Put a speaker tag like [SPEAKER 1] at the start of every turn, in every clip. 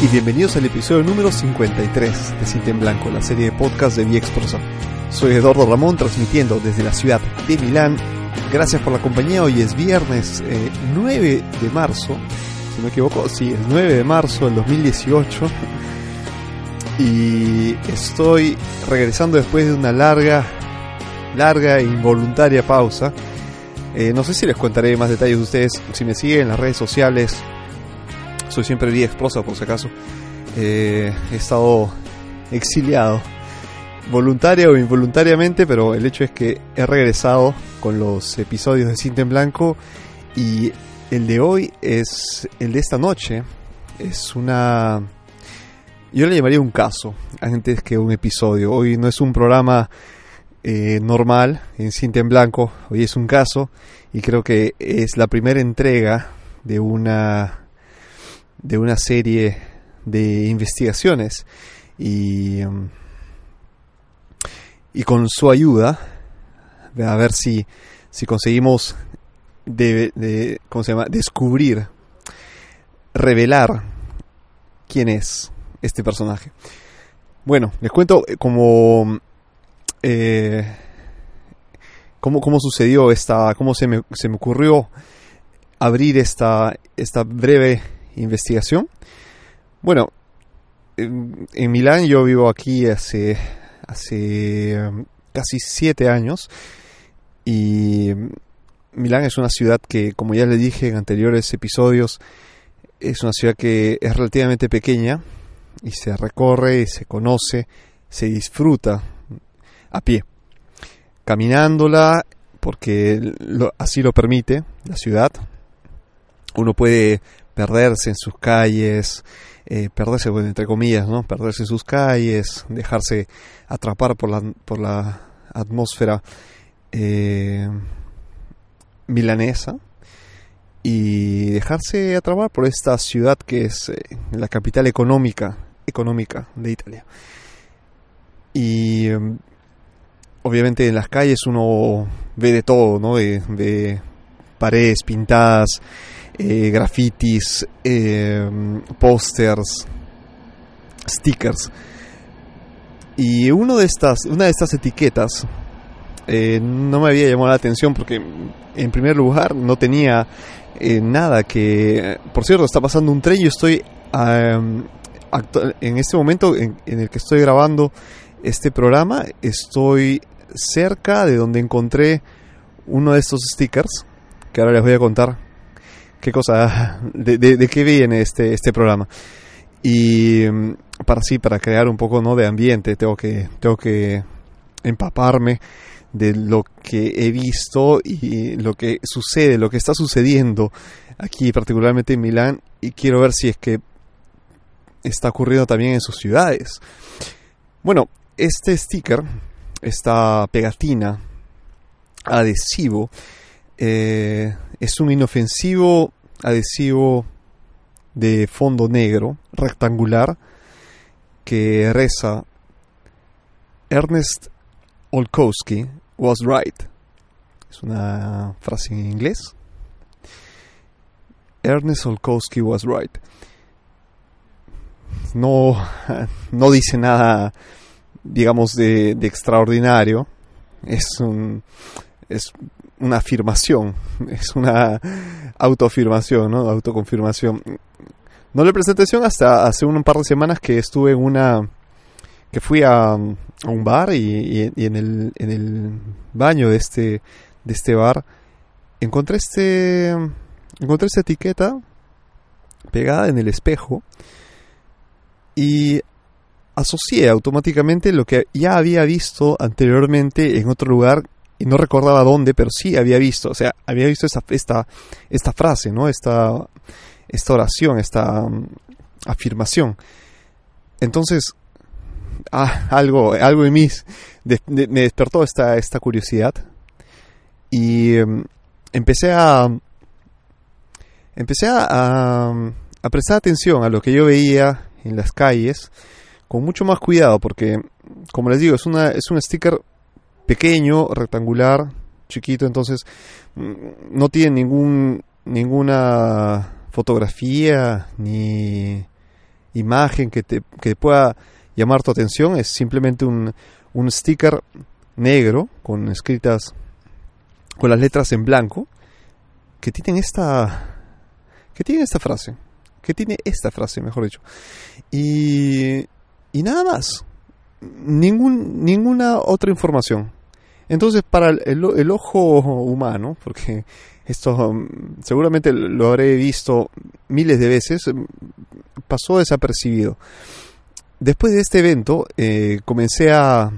[SPEAKER 1] y bienvenidos al episodio número 53 de Cinta en Blanco, la serie de podcast de Viexprosa. Soy Eduardo Ramón transmitiendo desde la ciudad de Milán. Gracias por la compañía, hoy es viernes 9 eh, de marzo, si no me equivoco, sí, es 9 de marzo del 2018 y estoy regresando después de una larga, larga e involuntaria pausa. Eh, no sé si les contaré más detalles de ustedes si me siguen en las redes sociales soy siempre Vía Explosa por si acaso. Eh, he estado exiliado, voluntaria o involuntariamente, pero el hecho es que he regresado con los episodios de Cinta en Blanco y el de hoy es el de esta noche. Es una... Yo le llamaría un caso antes que un episodio. Hoy no es un programa eh, normal en Cinta en Blanco, hoy es un caso y creo que es la primera entrega de una de una serie de investigaciones y, um, y con su ayuda a ver si, si conseguimos de, ¿cómo se llama? descubrir, revelar quién es este personaje. Bueno, les cuento eh, cómo, eh, cómo, cómo sucedió esta, cómo se me, se me ocurrió abrir esta, esta breve investigación. Bueno, en, Milán yo vivo aquí hace, hace um, casi siete años y Milán es una ciudad que, como ya le dije en anteriores episodios, es una ciudad que es relativamente pequeña y se recorre, se conoce, se disfruta a pie, caminándola porque así lo permite la ciudad. Uno puede perderse en sus calles, eh, perderse, entre comillas, ¿no? Perderse en sus calles, dejarse atrapar por la, por la atmósfera eh, milanesa y dejarse atrapar por esta ciudad que es eh, la capital económica, económica de Italia. Y em, obviamente en las calles uno ve de todo, ¿no? De paredes pintadas, eh, grafitis, eh, pósters, stickers. Y uno de estas, una de estas etiquetas eh, no me había llamado la atención porque en primer lugar no tenía nada que... Por cierto, está pasando un tren y estoy en este momento en, en el que estoy grabando este programa, estoy cerca de donde encontré uno de estos stickers que ahora les voy a contar qué cosa, de, de, qué viene este, este programa. Y mm, para sí, para crear un poco ¿no? de ambiente, tengo que, tengo que empaparme de lo que he visto y lo que sucede, lo que está sucediendo aquí, particularmente en Milán, y quiero ver si es que está ocurriendo también en sus ciudades. Bueno, este sticker, esta pegatina, adhesivo, eh, es un inofensivo adhesivo de fondo negro, rectangular, que reza Ernest Olkowski was right. Es una frase en inglés. Ernest Olkowski was right. No, no dice nada, digamos, de, de extraordinario. Es un, es una afirmación, es una autoafirmación, ¿no? Autoconfirmación. No le presté atención hasta hace un par de semanas que estuve en una... que fui a, un bar y, en, el, en el baño de este, de este bar encontré este... encontré esta etiqueta pegada en el espejo y asocié automáticamente lo que ya había visto anteriormente en otro lugar y no recordaba dónde, pero sí había visto, o sea, había visto esta, esta, esta frase, ¿no? Esta, esta oración, esta mm, afirmación. Entonces, ah, algo, algo en mí me despertó esta, esta curiosidad y em, empecé a empecé a, a, prestar atención a lo que yo veía en las calles con mucho más cuidado porque como les digo es una es un sticker pequeño, rectangular, chiquito, entonces mm, no tiene ningún ninguna fotografía ni imagen que te que pueda llamar tu atención es simplemente un, un sticker negro con escritas con las letras en blanco que tienen esta que tienen esta frase que tiene esta frase mejor dicho. Y y nada más ningún ninguna otra información entonces para el, el ojo humano porque esto mm, seguramente lo habré visto miles de veces mm, pasó desapercibido después de este evento eh, comencé a,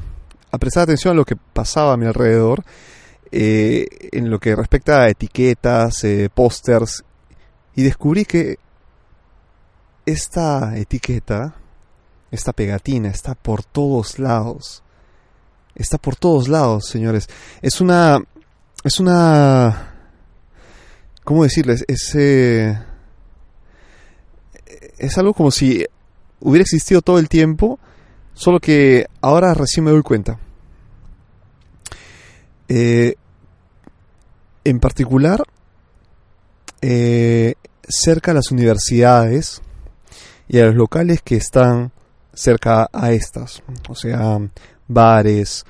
[SPEAKER 1] a, prestar atención a lo que pasaba a mi alrededor eh, en lo que respecta a etiquetas, eh, pósters, y descubrí que esta etiqueta, esta pegatina, está por todos lados. Está por todos lados, señores. Es una... Es una... ¿Cómo decirles? Es... Eh, es algo como si hubiera existido todo el tiempo, solo que ahora recién me doy cuenta. Eh, en particular, eh, cerca a las universidades y a los locales que están cerca a estas, o sea, bares,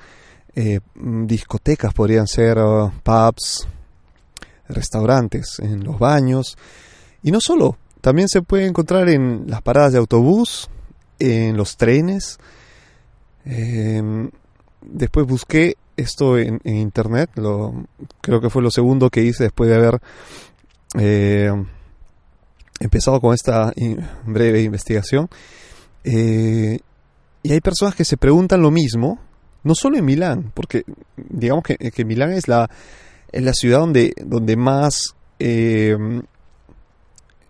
[SPEAKER 1] eh, discotecas podrían ser, pubs, restaurantes, en los baños, y no solo, también se puede encontrar en las paradas de autobús, en los trenes. Em, después busqué esto en, internet, lo, creo que fue lo segundo que hice después de haber eh, empezado con esta breve investigación. Eh, y hay personas que se preguntan lo mismo, no solo en Milán, porque digamos que, que Milán es la, es la ciudad donde, donde más em,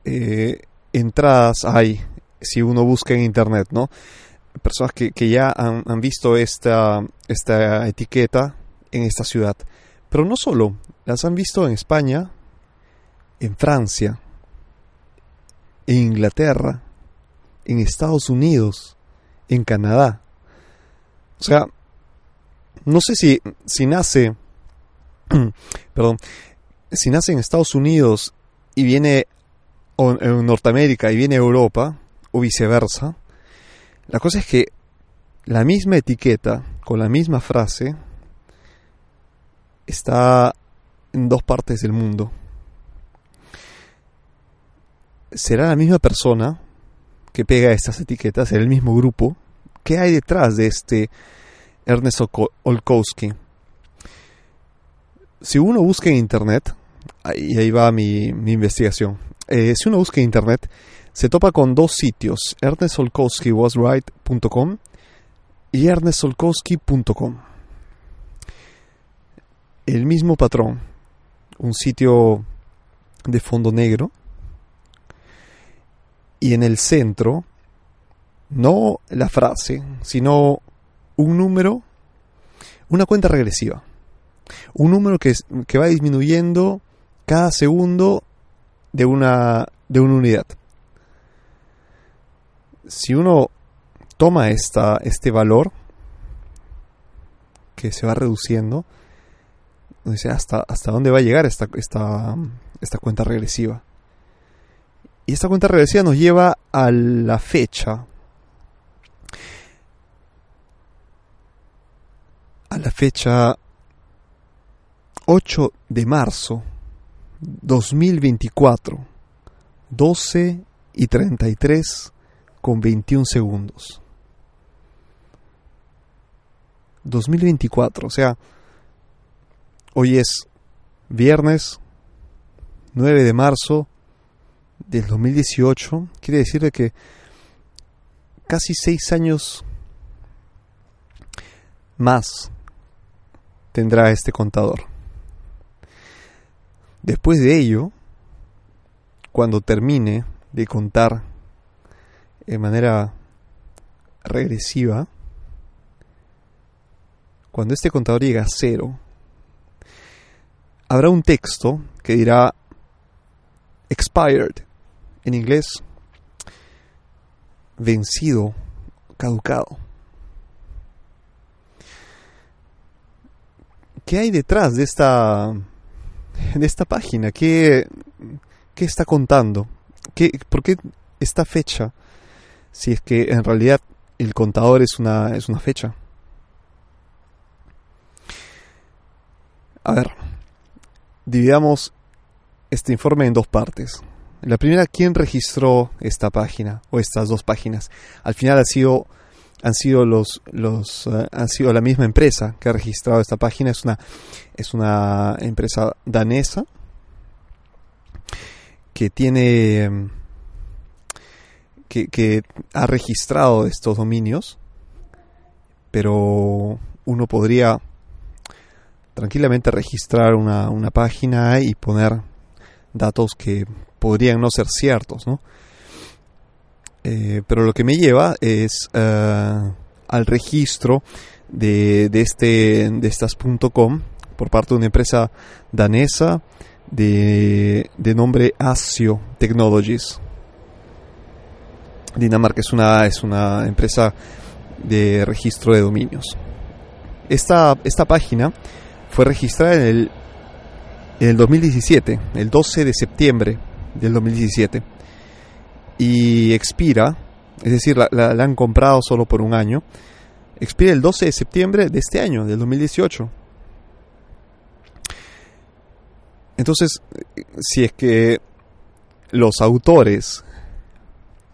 [SPEAKER 1] eh, entradas hay si uno busca en internet, ¿no? Personas que, ya han, han, visto esta, esta etiqueta en esta ciudad. Pero no solo, las han visto en España, en Francia, en Inglaterra, en Estados Unidos, en Canadá. O sea, no sé si, si nace, perdón, si nace en Estados Unidos y viene en Norteamérica y viene a Europa, o viceversa. La cosa es que la misma etiqueta, con la misma frase, está en dos partes del mundo. ¿Será la misma persona que pega estas etiquetas, el mismo grupo? ¿Qué hay detrás de este Ernest Olkowski? Si uno busca en Internet, y ahí va mi, mi investigación, eh, si uno busca en Internet, se topa con dos sitios, ernestolkowskiwasright.com y ernestolkowski.com. El mismo patrón, un sitio de fondo negro y en el centro no la frase, sino un número, una cuenta regresiva. Un número que, que va disminuyendo cada segundo de una, de una unidad. Si uno toma esta, este valor que se va reduciendo, dice hasta, hasta dónde va a llegar esta, esta, esta cuenta regresiva. Y esta cuenta regresiva nos lleva a la fecha. A la fecha 8 de marzo 2024, 12 y 33 con 21 segundos. 2024, o sea, hoy es viernes 9 de marzo del 2018, quiere decir de que casi seis años más tendrá este contador. Después de ello, cuando termine de contar de manera regresiva, cuando este contador llega a cero, habrá un texto que dirá expired, en inglés, vencido, caducado. ¿Qué hay detrás de esta de esta página? ¿Qué, qué está contando? ¿Qué, ¿Por qué esta fecha si es que en realidad el contador es una, es una fecha. A ver, dividamos este informe en dos partes. La primera, ¿quién registró esta página o estas dos páginas? Al final ha sido, han sido los, los uh, han sido la misma empresa que ha registrado esta página. Es una, es una empresa danesa que tiene que, que ha registrado estos dominios, pero uno podría tranquilamente registrar una, una página y poner datos que podrían no ser ciertos, ¿no? Eh, pero lo que me lleva es uh, al registro de, de, este, de estas.com por parte de una empresa danesa de, de nombre Asio Technologies. Dinamarca es una, es una empresa de registro de dominios. Esta, esta página fue registrada en el, en el 2017, el 12 de septiembre del 2017, y expira, es decir, la, la, han comprado solo por un año, expira el 12 de septiembre de este año, del 2018. Entonces, si es que los autores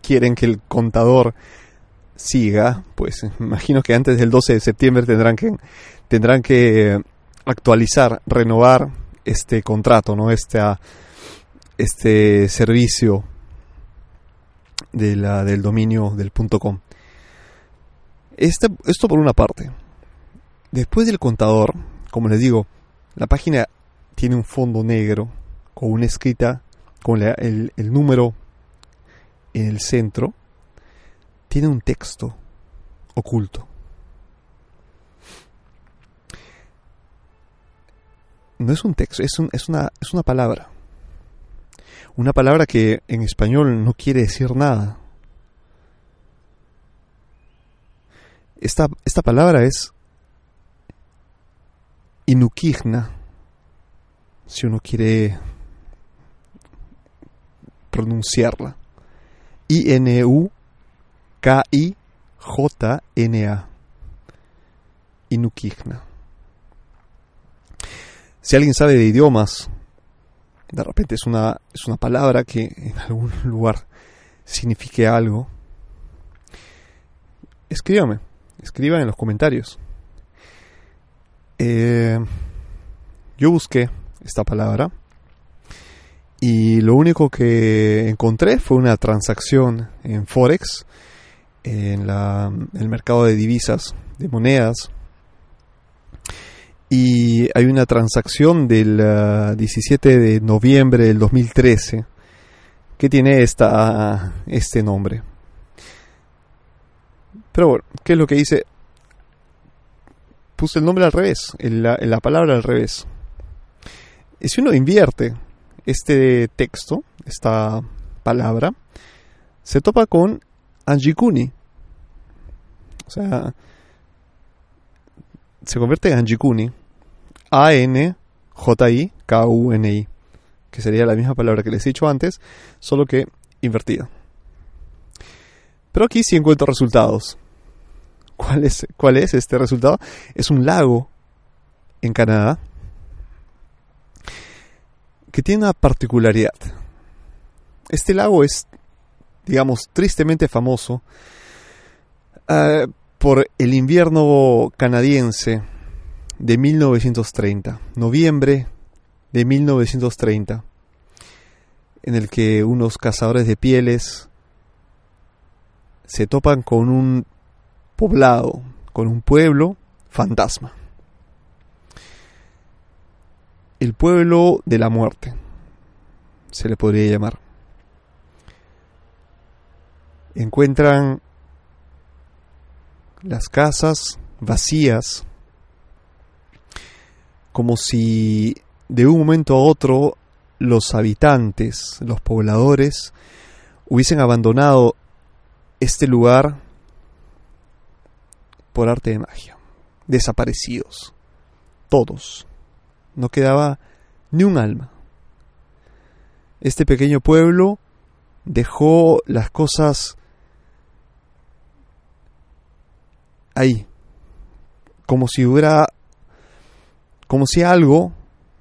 [SPEAKER 1] quieren que el contador siga, pues imagino que antes del 12 de septiembre tendrán que tendrán que actualizar, renovar este contrato, ¿no? Este, este servicio de la, del dominio del .com. Este, esto por una parte. Después del contador, como les digo, la página tiene un fondo negro con una escrita con la, el, el número en el centro. Tiene un texto oculto. No es un texto, es, un, es, una, es una palabra. Una palabra que en español no quiere decir nada. Esta, esta palabra es inukigna, si uno quiere pronunciarla. I-N-U-K-I-J-N-A. Inukigna. Si alguien sabe de idiomas, de repente es una, es una palabra que en algún lugar signifique algo, escríbame, escriban en los comentarios. Eh, yo busqué esta palabra y lo único que encontré fue una transacción en Forex, en, la, en el mercado de divisas, de monedas, y hay una transacción del uh, 17 de noviembre del 2013 que tiene esta, este nombre. Pero bueno, ¿qué es lo que dice? Puse el nombre al revés, la, la palabra al revés. Y si uno invierte este texto, esta palabra, se topa con Anjikuni. O sea, se convierte en Anjikuni. A-N-J-I-K-U-N-I. Que sería la misma palabra que les he dicho antes, solo que invertida. Pero aquí sí encuentro resultados. ¿Cuál es, ¿Cuál es este resultado? Es un lago en Canadá que tiene una particularidad. Este lago es, digamos, tristemente famoso uh, por el invierno canadiense de 1930, noviembre de 1930, en el que unos cazadores de pieles se topan con un poblado, con un pueblo fantasma. El pueblo de la muerte, se le podría llamar. Encuentran las casas vacías, como si de un momento a otro los habitantes, los pobladores, hubiesen abandonado este lugar por arte de magia. Desaparecidos. Todos. No quedaba ni un alma. Este pequeño pueblo dejó las cosas ahí, como si hubiera, como si algo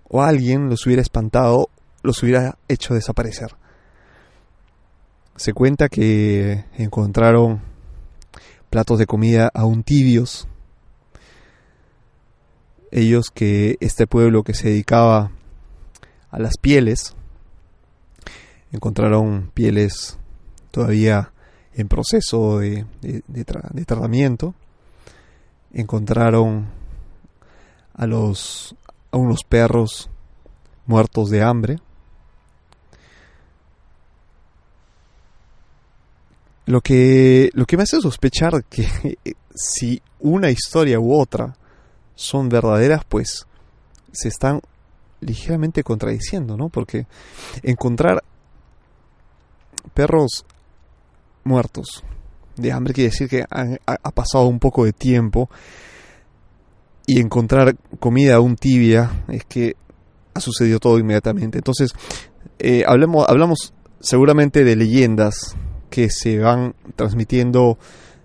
[SPEAKER 1] o alguien los hubiera espantado, los hubiera hecho desaparecer. Se cuenta que encontraron platos de comida aún tibios. Ellos que este pueblo que se dedicaba a las pieles, encontraron pieles todavía en proceso de, tratamiento. Encontraron a los a unos perros muertos de hambre. Lo que, lo que me hace sospechar que si una historia u otra son verdaderas, pues se están ligeramente contradiciendo, ¿no? Porque encontrar perros muertos de hambre quiere decir que ha, pasado un poco de tiempo y encontrar comida aún tibia es que ha sucedido todo inmediatamente. Entonces, eh, hablemos, hablamos seguramente de leyendas que se van transmitiendo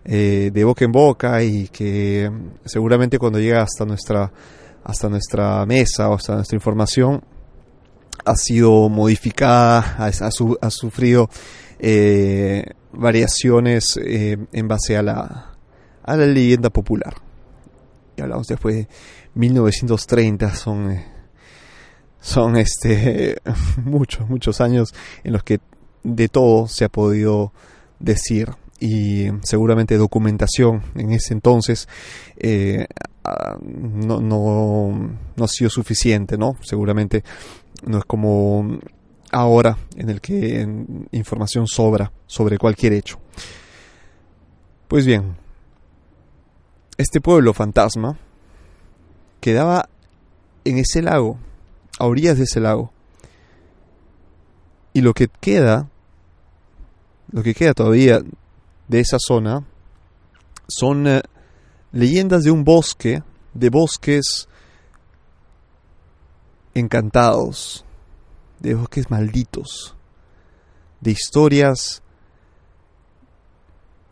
[SPEAKER 1] eh, de boca en boca y que seguramente cuando llega hasta nuestra hasta nuestra mesa o hasta nuestra información ha sido modificada, ha, ha, sufrido eh, variaciones eh, en base a la, a la leyenda popular. Y hablamos después de 1930, son, eh, son este, muchos, muchos años en los que de todo se ha podido decir y seguramente documentación en ese entonces ah, no, no, no, ha sido suficiente, ¿no? Seguramente no es como ahora en el que información sobra sobre cualquier hecho. Pues bien, este pueblo fantasma quedaba en ese lago, a orillas de ese lago. Y lo que queda, lo que queda todavía de esa zona, son eh, leyendas de un bosque, de bosques encantados, de bosques malditos, de historias,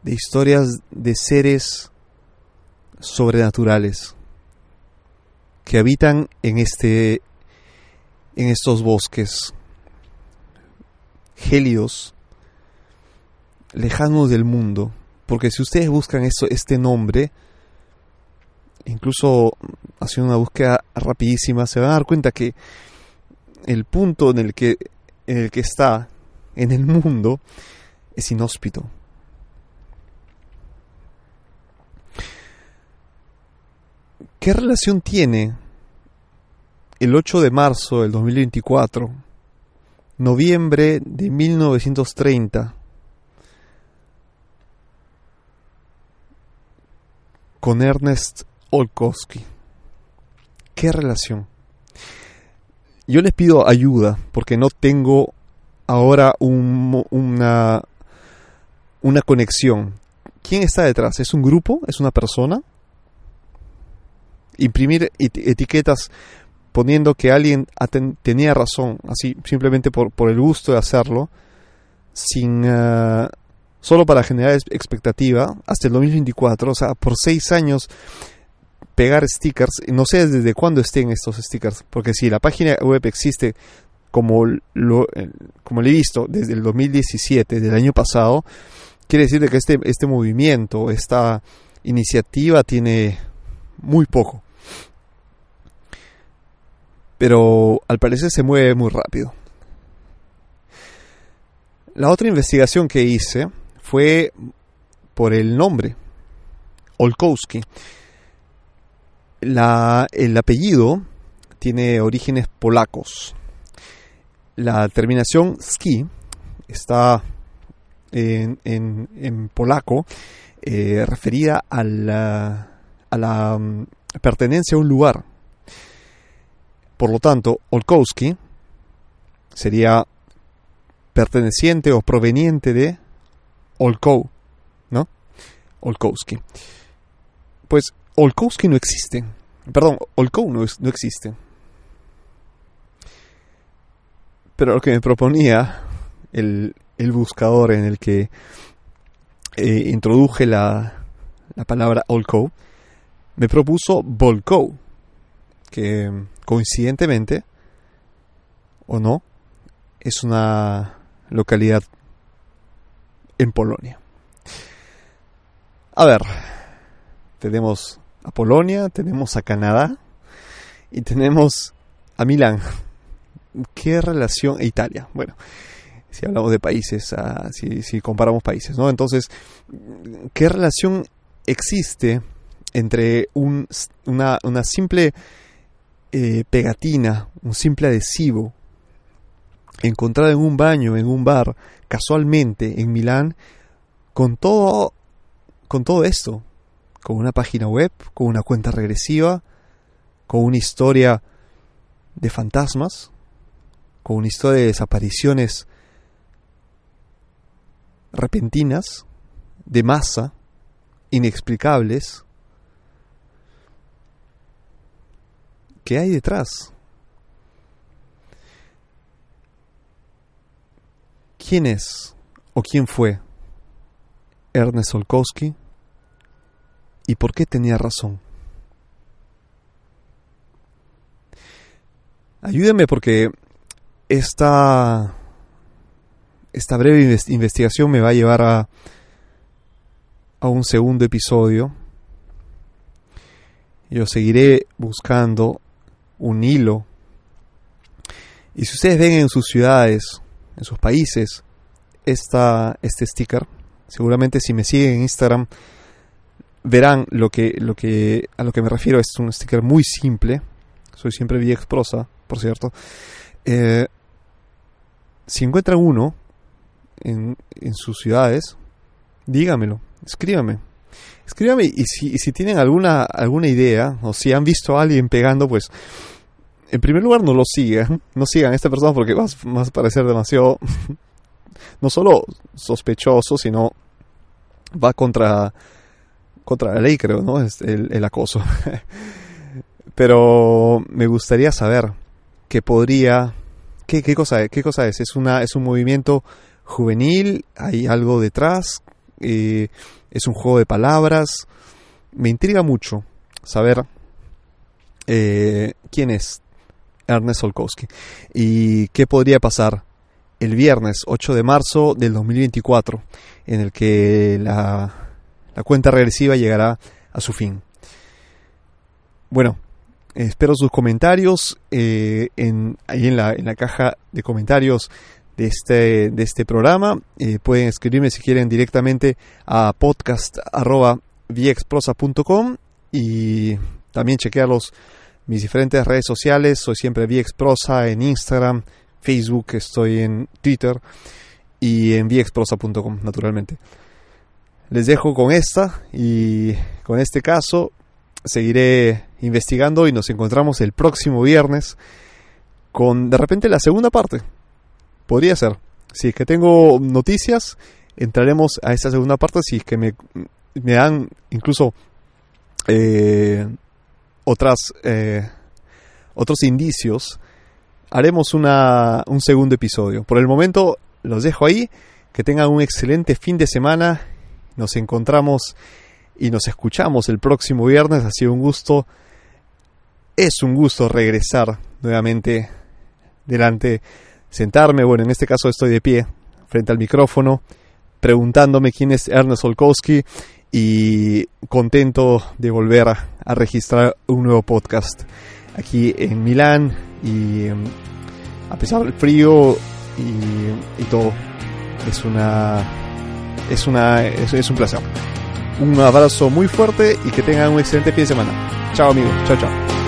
[SPEAKER 1] de historias de seres sobrenaturales que habitan en este en estos bosques gélidos lejanos del mundo porque si ustedes buscan eso, este nombre incluso haciendo una búsqueda rapidísima se van a dar cuenta que el punto en el que, en el que está en el mundo es inhóspito. ¿Qué relación tiene el 8 de marzo del 2024, noviembre de 1930, con Ernest Olkowski? ¿Qué relación? Yo les pido ayuda porque no tengo ahora una, una conexión. ¿Quién está detrás? ¿Es un grupo? ¿Es una persona? Imprimir etiquetas poniendo que alguien tenía razón, así simplemente por, por, el gusto de hacerlo, sin uh, solo para generar expectativa, hasta el 2024, o sea, por seis años pegar stickers, no sé desde cuándo estén estos stickers, porque si la página web existe como lo, como he visto desde el 2017, del año pasado, quiere decir que este, este movimiento, esta iniciativa tiene muy poco. Pero al parecer se mueve muy rápido. La otra investigación que hice fue por el nombre, Olkowski el apellido tiene orígenes polacos. La terminación ski está en, polaco eh, referida a la, a la mm, pertenencia a un lugar. Por lo tanto, Olkowski sería perteneciente o proveniente de Olkow, ¿no? Olkowski. Pues Olkowski no existe. Perdón, Olkow no, no existe. Pero lo que me proponía el, buscador en el que eh, introduje la, la palabra Olco, me propuso Volko, que coincidentemente, o no, es una localidad en Polonia. A ver, tenemos a Polonia, tenemos a Canadá y tenemos a Milán. ¿Qué relación? E Italia. Bueno, si hablamos de países, ah, si, comparamos países, ¿no? Entonces, ¿qué relación existe entre una, simple eh, pegatina, un simple adhesivo encontrado en un baño, en un bar, casualmente en Milán, con todo, con todo esto, con una página web, con una cuenta regresiva, con una historia de fantasmas, con una historia de desapariciones repentinas, de masa, inexplicables. ¿Qué hay detrás? ¿Quién es o quién fue Ernest Olkowski y por qué tenía razón? Ayúdenme porque esta, esta breve investigación me va a llevar a, a un segundo episodio. Yo seguiré buscando un hilo. Y si ustedes ven en sus ciudades, en sus países, esta, este sticker, seguramente si me siguen en Instagram verán lo que, lo que, a lo que me refiero. Es un sticker muy simple. Soy siempre vía prosa, por cierto. Eh, si encuentran uno en, en sus ciudades, dígamelo escríbame. Escríbame y si, si tienen alguna, alguna idea o si han visto a alguien pegando, pues en primer lugar no lo sigan. No sigan a esta persona porque va, a parecer demasiado, no solo sospechoso, sino va contra, contra la ley, creo, ¿no? Es el, el acoso. Pero me gustaría saber qué podría, qué, qué, cosa, qué cosa es. ¿Es, una, ¿Es un movimiento juvenil? ¿Hay algo detrás? Eh, es un juego de palabras. Me intriga mucho saber eh, quién es Ernest Olkowski y qué podría pasar el viernes 8 de marzo del 2024, en el que la, cuenta regresiva llegará a su fin. Bueno, espero sus comentarios eh, ahí en la, en la caja de comentarios de este, de este programa. Eh, pueden escribirme si quieren directamente a podcast.viexprosa.com y también chequear mis diferentes redes sociales. Soy siempre Viexprosa en Instagram, Facebook, estoy en Twitter y en viexprosa.com, naturalmente. Les dejo con esta y con este caso seguiré investigando y nos encontramos el próximo viernes con de repente la segunda parte Podría ser. Si es que tengo noticias, entraremos a esta segunda parte. Si es que me, me dan incluso eh, otras, eh, otros indicios, haremos una, un segundo episodio. Por el momento los dejo ahí. Que tengan un excelente fin de semana. Nos encontramos y nos escuchamos el próximo viernes. Ha sido un gusto. Es un gusto regresar nuevamente delante sentarme, bueno, en este caso estoy de pie frente al micrófono, preguntándome quién es Ernest Olkowski y contento de volver a, registrar un nuevo podcast aquí en Milán y em, a pesar del frío y, todo es una es una es un placer. Un abrazo muy fuerte y que tengan un excelente fin de semana. Chao amigos chao chao